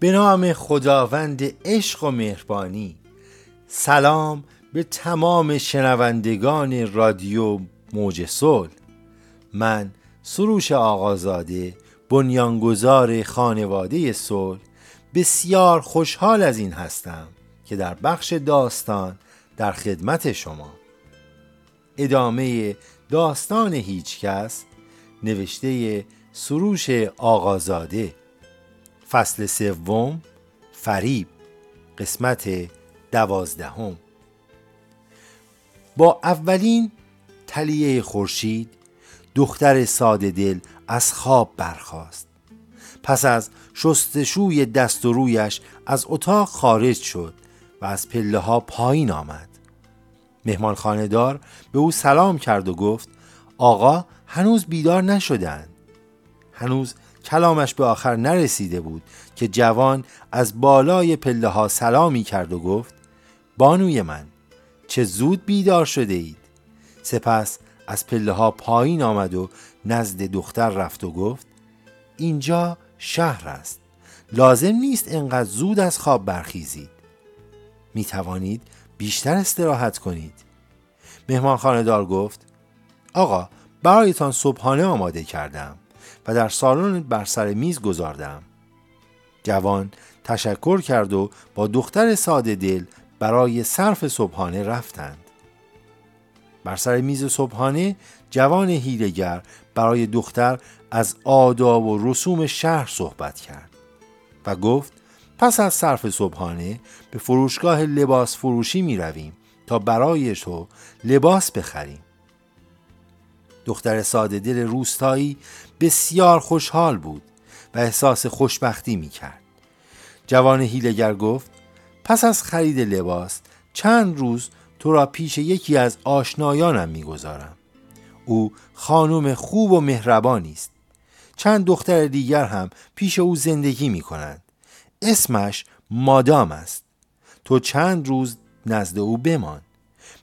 به نام خداوند عشق و مهربانی. سلام به تمام شنوندگان رادیو موج صلح. من سروش آقازاده بنیانگذار خانواده صلح بسیار خوشحال از این هستم که در بخش داستان در خدمت شما. ادامه داستان هیچکس نوشته سروش آقازاده. فصل سوم فریب قسمت دوازدهم. با اولین تلیه خورشید دختر ساده دل از خواب برخاست. پس از شستشوی دست و رویش از اتاق خارج شد و از پله ها پایین آمد. مهمان خاندار به او سلام کرد و گفت آقا هنوز بیدار نشدند. هنوز کلامش به آخر نرسیده بود که جوان از بالای پله ها سلامی کرد و گفت بانوی من چه زود بیدار شده اید. سپس از پله ها پایین آمد و نزد دختر رفت و گفت اینجا شهر است. لازم نیست انقدر زود از خواب برخیزید. می توانید بیشتر استراحت کنید. مهمان خاندار گفت آقا برایتان صبحانه آماده کردم. و در سالن بر سر میز گذاردم. جوان تشکر کرد و با دختر ساده دل برای صرف صبحانه رفتند. بر سر میز صبحانه جوان هیلگر برای دختر از آداب و رسوم شهر صحبت کرد و گفت پس از صرف صبحانه به فروشگاه لباس فروشی می رویم تا برای تو لباس بخریم. دختر ساده دل روستایی بسیار خوشحال بود و احساس خوشبختی می کرد. جوان هیلگر گفت پس از خرید لباس چند روز تو را پیش یکی از آشنایانم می‌گذارم. او خانم خوب و مهربانی است. چند دختر دیگر هم پیش او زندگی می کنند اسمش مادام است. تو چند روز نزد او بمان.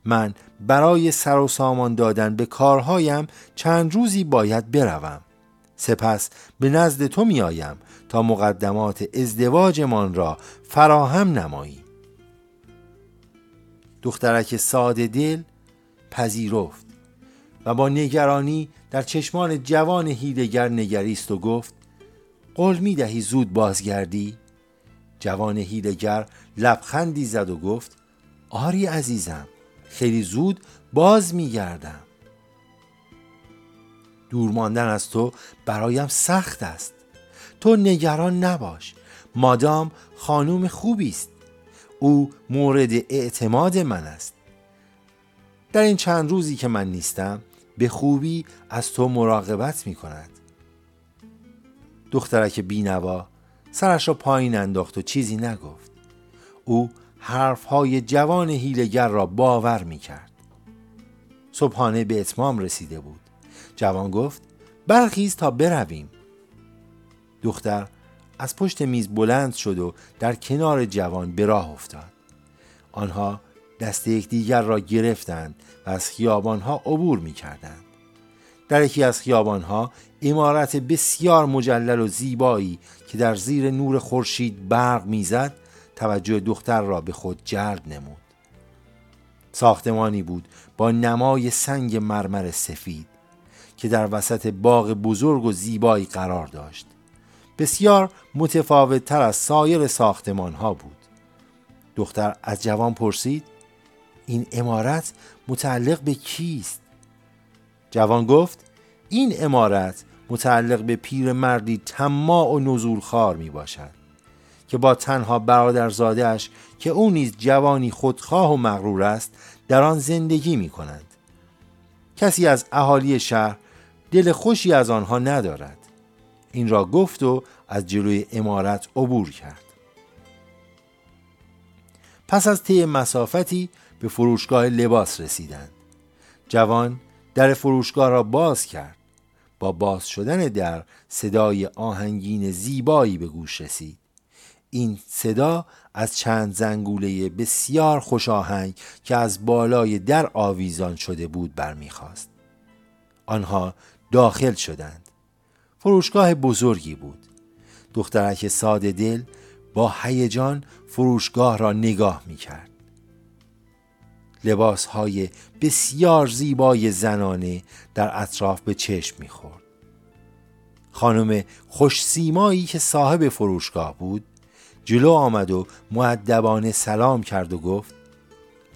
من برای سر و سامان دادن به کارهایم چند روزی باید بروم. سپس به نزد تو می آیم تا مقدمات ازدواجمان را فراهم نمایی. دخترک ساده دل پذیرفت و با نگرانی در چشمان جوان هیدگر نگریست و گفت قول می دهی زود بازگردی؟ جوان هیدگر لبخندی زد و گفت آری عزیزم. خیلی زود باز می گردم دور ماندن از تو برایم سخت است. تو نگران نباش. مادام خانوم خوبی است. او مورد اعتماد من است. در این چند روزی که من نیستم به خوبی از تو مراقبت می کند دخترک بینوا سرش را پایین انداخت و چیزی نگفت. او حرفهای جوان هیلگر را باور می کرد صبحانه به اتمام رسیده بود. جوان گفت برخیز تا برویم. دختر از پشت میز بلند شد و در کنار جوان به راه افتاد. آنها دست یکدیگر را گرفتند و از خیابانها عبور می کردند. در یکی از خیابانها امارت بسیار مجلل و زیبایی که در زیر نور خورشید برق می‌زد توجه دختر را به خود جلب نمود. ساختمانی بود با نمای سنگ مرمر سفید که در وسط باغ بزرگ و زیبایی قرار داشت. بسیار متفاوت تر از سایر ساختمان ها بود. دختر از جوان پرسید این امارت متعلق به کیست؟ جوان گفت این امارت متعلق به پیر مردی تماع و نزولخوار می باشد که با تنها برادرزادهش که او نیز جوانی خودخواه و مغرور است در آن زندگی می کنند کسی از اهالی شهر دل خوشی از آنها ندارد. این را گفت و از جلوی امارت عبور کرد. پس از طی مسافتی به فروشگاه لباس رسیدند. جوان در فروشگاه را باز کرد. با باز شدن در صدای آهنگین زیبایی به گوش رسید. این صدا از چند زنگوله بسیار خوش آهنگ که از بالای در آویزان شده بود برمیخواست آنها داخل شدند فروشگاه بزرگی بود دخترک ساده دل با هیجان فروشگاه را نگاه می کرد. لباس های بسیار زیبای زنانه در اطراف به چشم می خورد. خانم خوش سیمایی که صاحب فروشگاه بود جلو آمد و معدبانه سلام کرد و گفت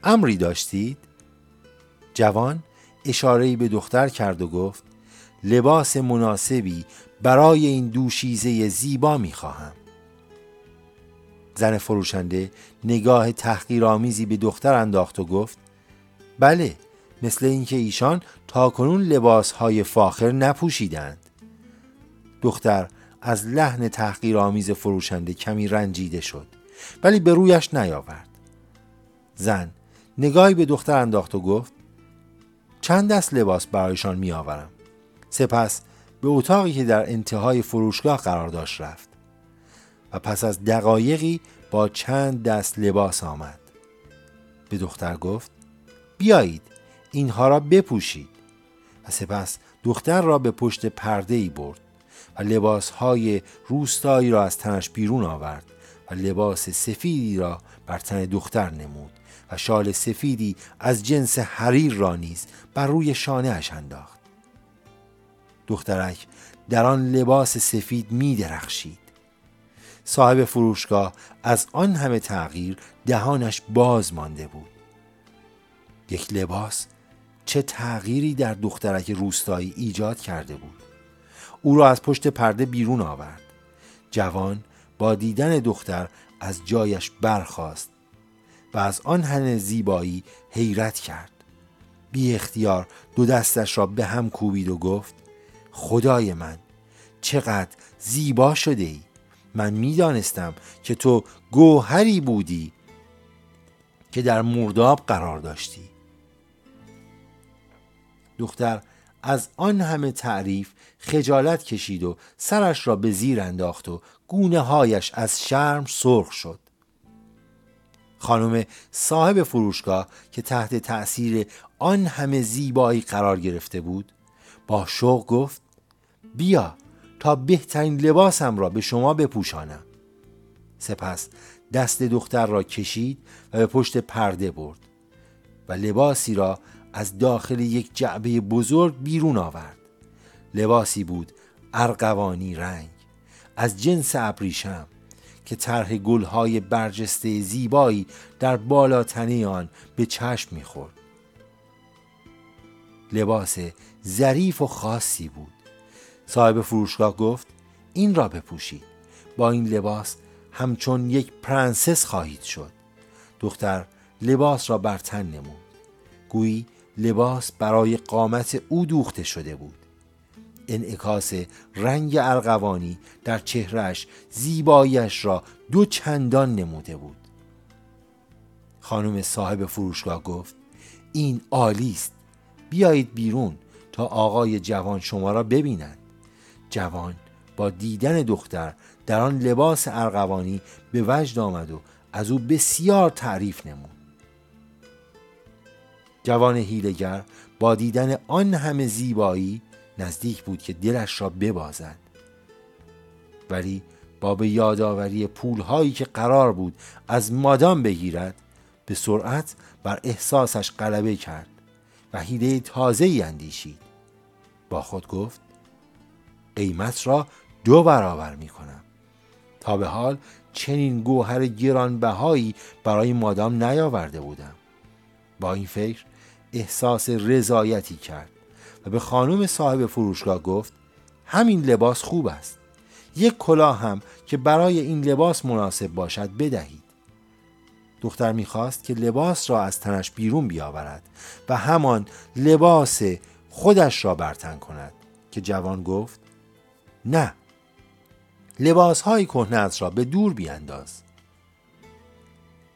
امری داشتید؟ جوان اشارهی به دختر کرد و گفت لباس مناسبی برای این دوشیزه زیبا می خواهم. زن فروشنده نگاه تحقیرآمیزی به دختر انداخت و گفت بله مثل اینکه ایشان تاکنون لباس های فاخر نپوشیدند دختر از لحن تحقیرآمیز فروشنده کمی رنجیده شد ولی به رویش نیاورد. زن نگاهی به دختر انداخت و گفت چند دست لباس برایشان می آورم. سپس به اتاقی که در انتهای فروشگاه قرار داشت رفت و پس از دقایقی با چند دست لباس آمد. به دختر گفت بیایید اینها را بپوشید. و سپس دختر را به پشت پرده ای برد. و لباس های روستایی را از تنش بیرون آورد و لباس سفیدی را بر تن دختر نمود و شال سفیدی از جنس حریر را نیز بر روی شانه اش انداخت. دخترک در آن لباس سفید می درخشید. صاحب فروشگاه از آن همه تغییر دهانش باز مانده بود. یک لباس چه تغییری در دخترک روستایی ایجاد کرده بود؟ او را از پشت پرده بیرون آورد. جوان با دیدن دختر از جایش برخاست و از آن همه زیبایی حیرت کرد. بی اختیار دو دستش را به هم کوبید و گفت خدای من چقدر زیبا شده ای. من می‌دانستم که تو گوهری بودی که در مرداب قرار داشتی. دختر از آن همه تعریف خجالت کشید و سرش را به زیر انداخت و گونه هایش از شرم سرخ شد. خانم صاحب فروشگاه که تحت تأثیر آن همه زیبایی قرار گرفته بود با شوق گفت بیا تا بهترین لباسم را به شما بپوشانم. سپس دست دختر را کشید و به پشت پرده برد و لباسی را از داخل یک جعبه بزرگ بیرون آورد. لباسی بود ارغوانی رنگ از جنس ابریشم که طرح گلهای برجسته زیبایی در بالاتنه آن به چشم می‌خورد. لباس ظریف و خاصی بود. صاحب فروشگاه گفت این را بپوشید. با این لباس همچون یک پرنسس خواهید شد. دختر لباس را بر تن نمود. گویی لباس برای قامت او دوخته شده بود. انعکاس رنگ ارغوانی در چهرش زیبایش را دو چندان نموده بود. خانم صاحب فروشگاه گفت این عالی است. بیایید بیرون تا آقای جوان شما را ببینند. جوان با دیدن دختر در آن لباس ارغوانی به وجد آمد و از او بسیار تعریف نمود. جوان هیلگر با دیدن آن همه زیبایی نزدیک بود که دلش را ببازد. ولی با به یادآوری پولهایی که قرار بود از مادام بگیرد به سرعت بر احساسش غلبه کرد و حیله تازه ای اندیشید. با خود گفت قیمت را دو برابر می کنم. تا به حال چنین گوهر گرانبهایی برای مادام نیاورده بودم. با این فکر احساس رضایتی کرد و به خانم صاحب فروشگاه گفت همین لباس خوب است. یک کلاه هم که برای این لباس مناسب باشد بدهید. دختر می‌خواست که لباس را از تنش بیرون بیاورد و همان لباس خودش را برتن کند که جوان گفت نه لباس های کهنه را به دور بیانداز.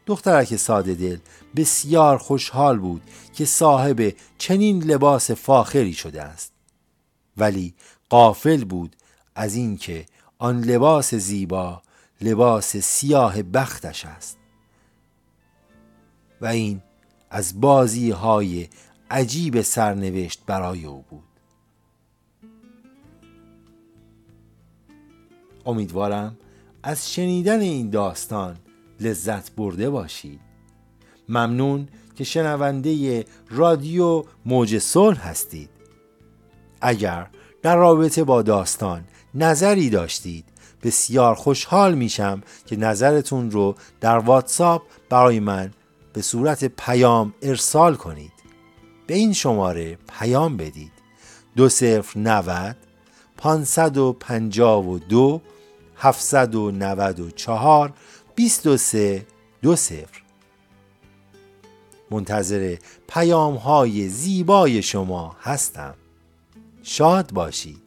دخترک ساده دل بسیار خوشحال بود که صاحب چنین لباس فاخری شده است. ولی قافل بود از اینکه آن لباس زیبا لباس سیاه بختش است. و این از بازی های عجیب سرنوشت برای او بود. امیدوارم از شنیدن این داستان لذت برده باشید ممنون که شنونده رادیو موج صلح هستید. اگر در رابطه با داستان نظری داشتید بسیار خوشحال میشم که نظرتون رو در واتساپ برای من به صورت پیام ارسال کنید. به این شماره پیام بدید. دو صفر نود پانصد و پنجاه و دو هفتصد و نود و چهار بیست و سه دو صفر. منتظر پیام های زیبای شما هستم. شاد باشید.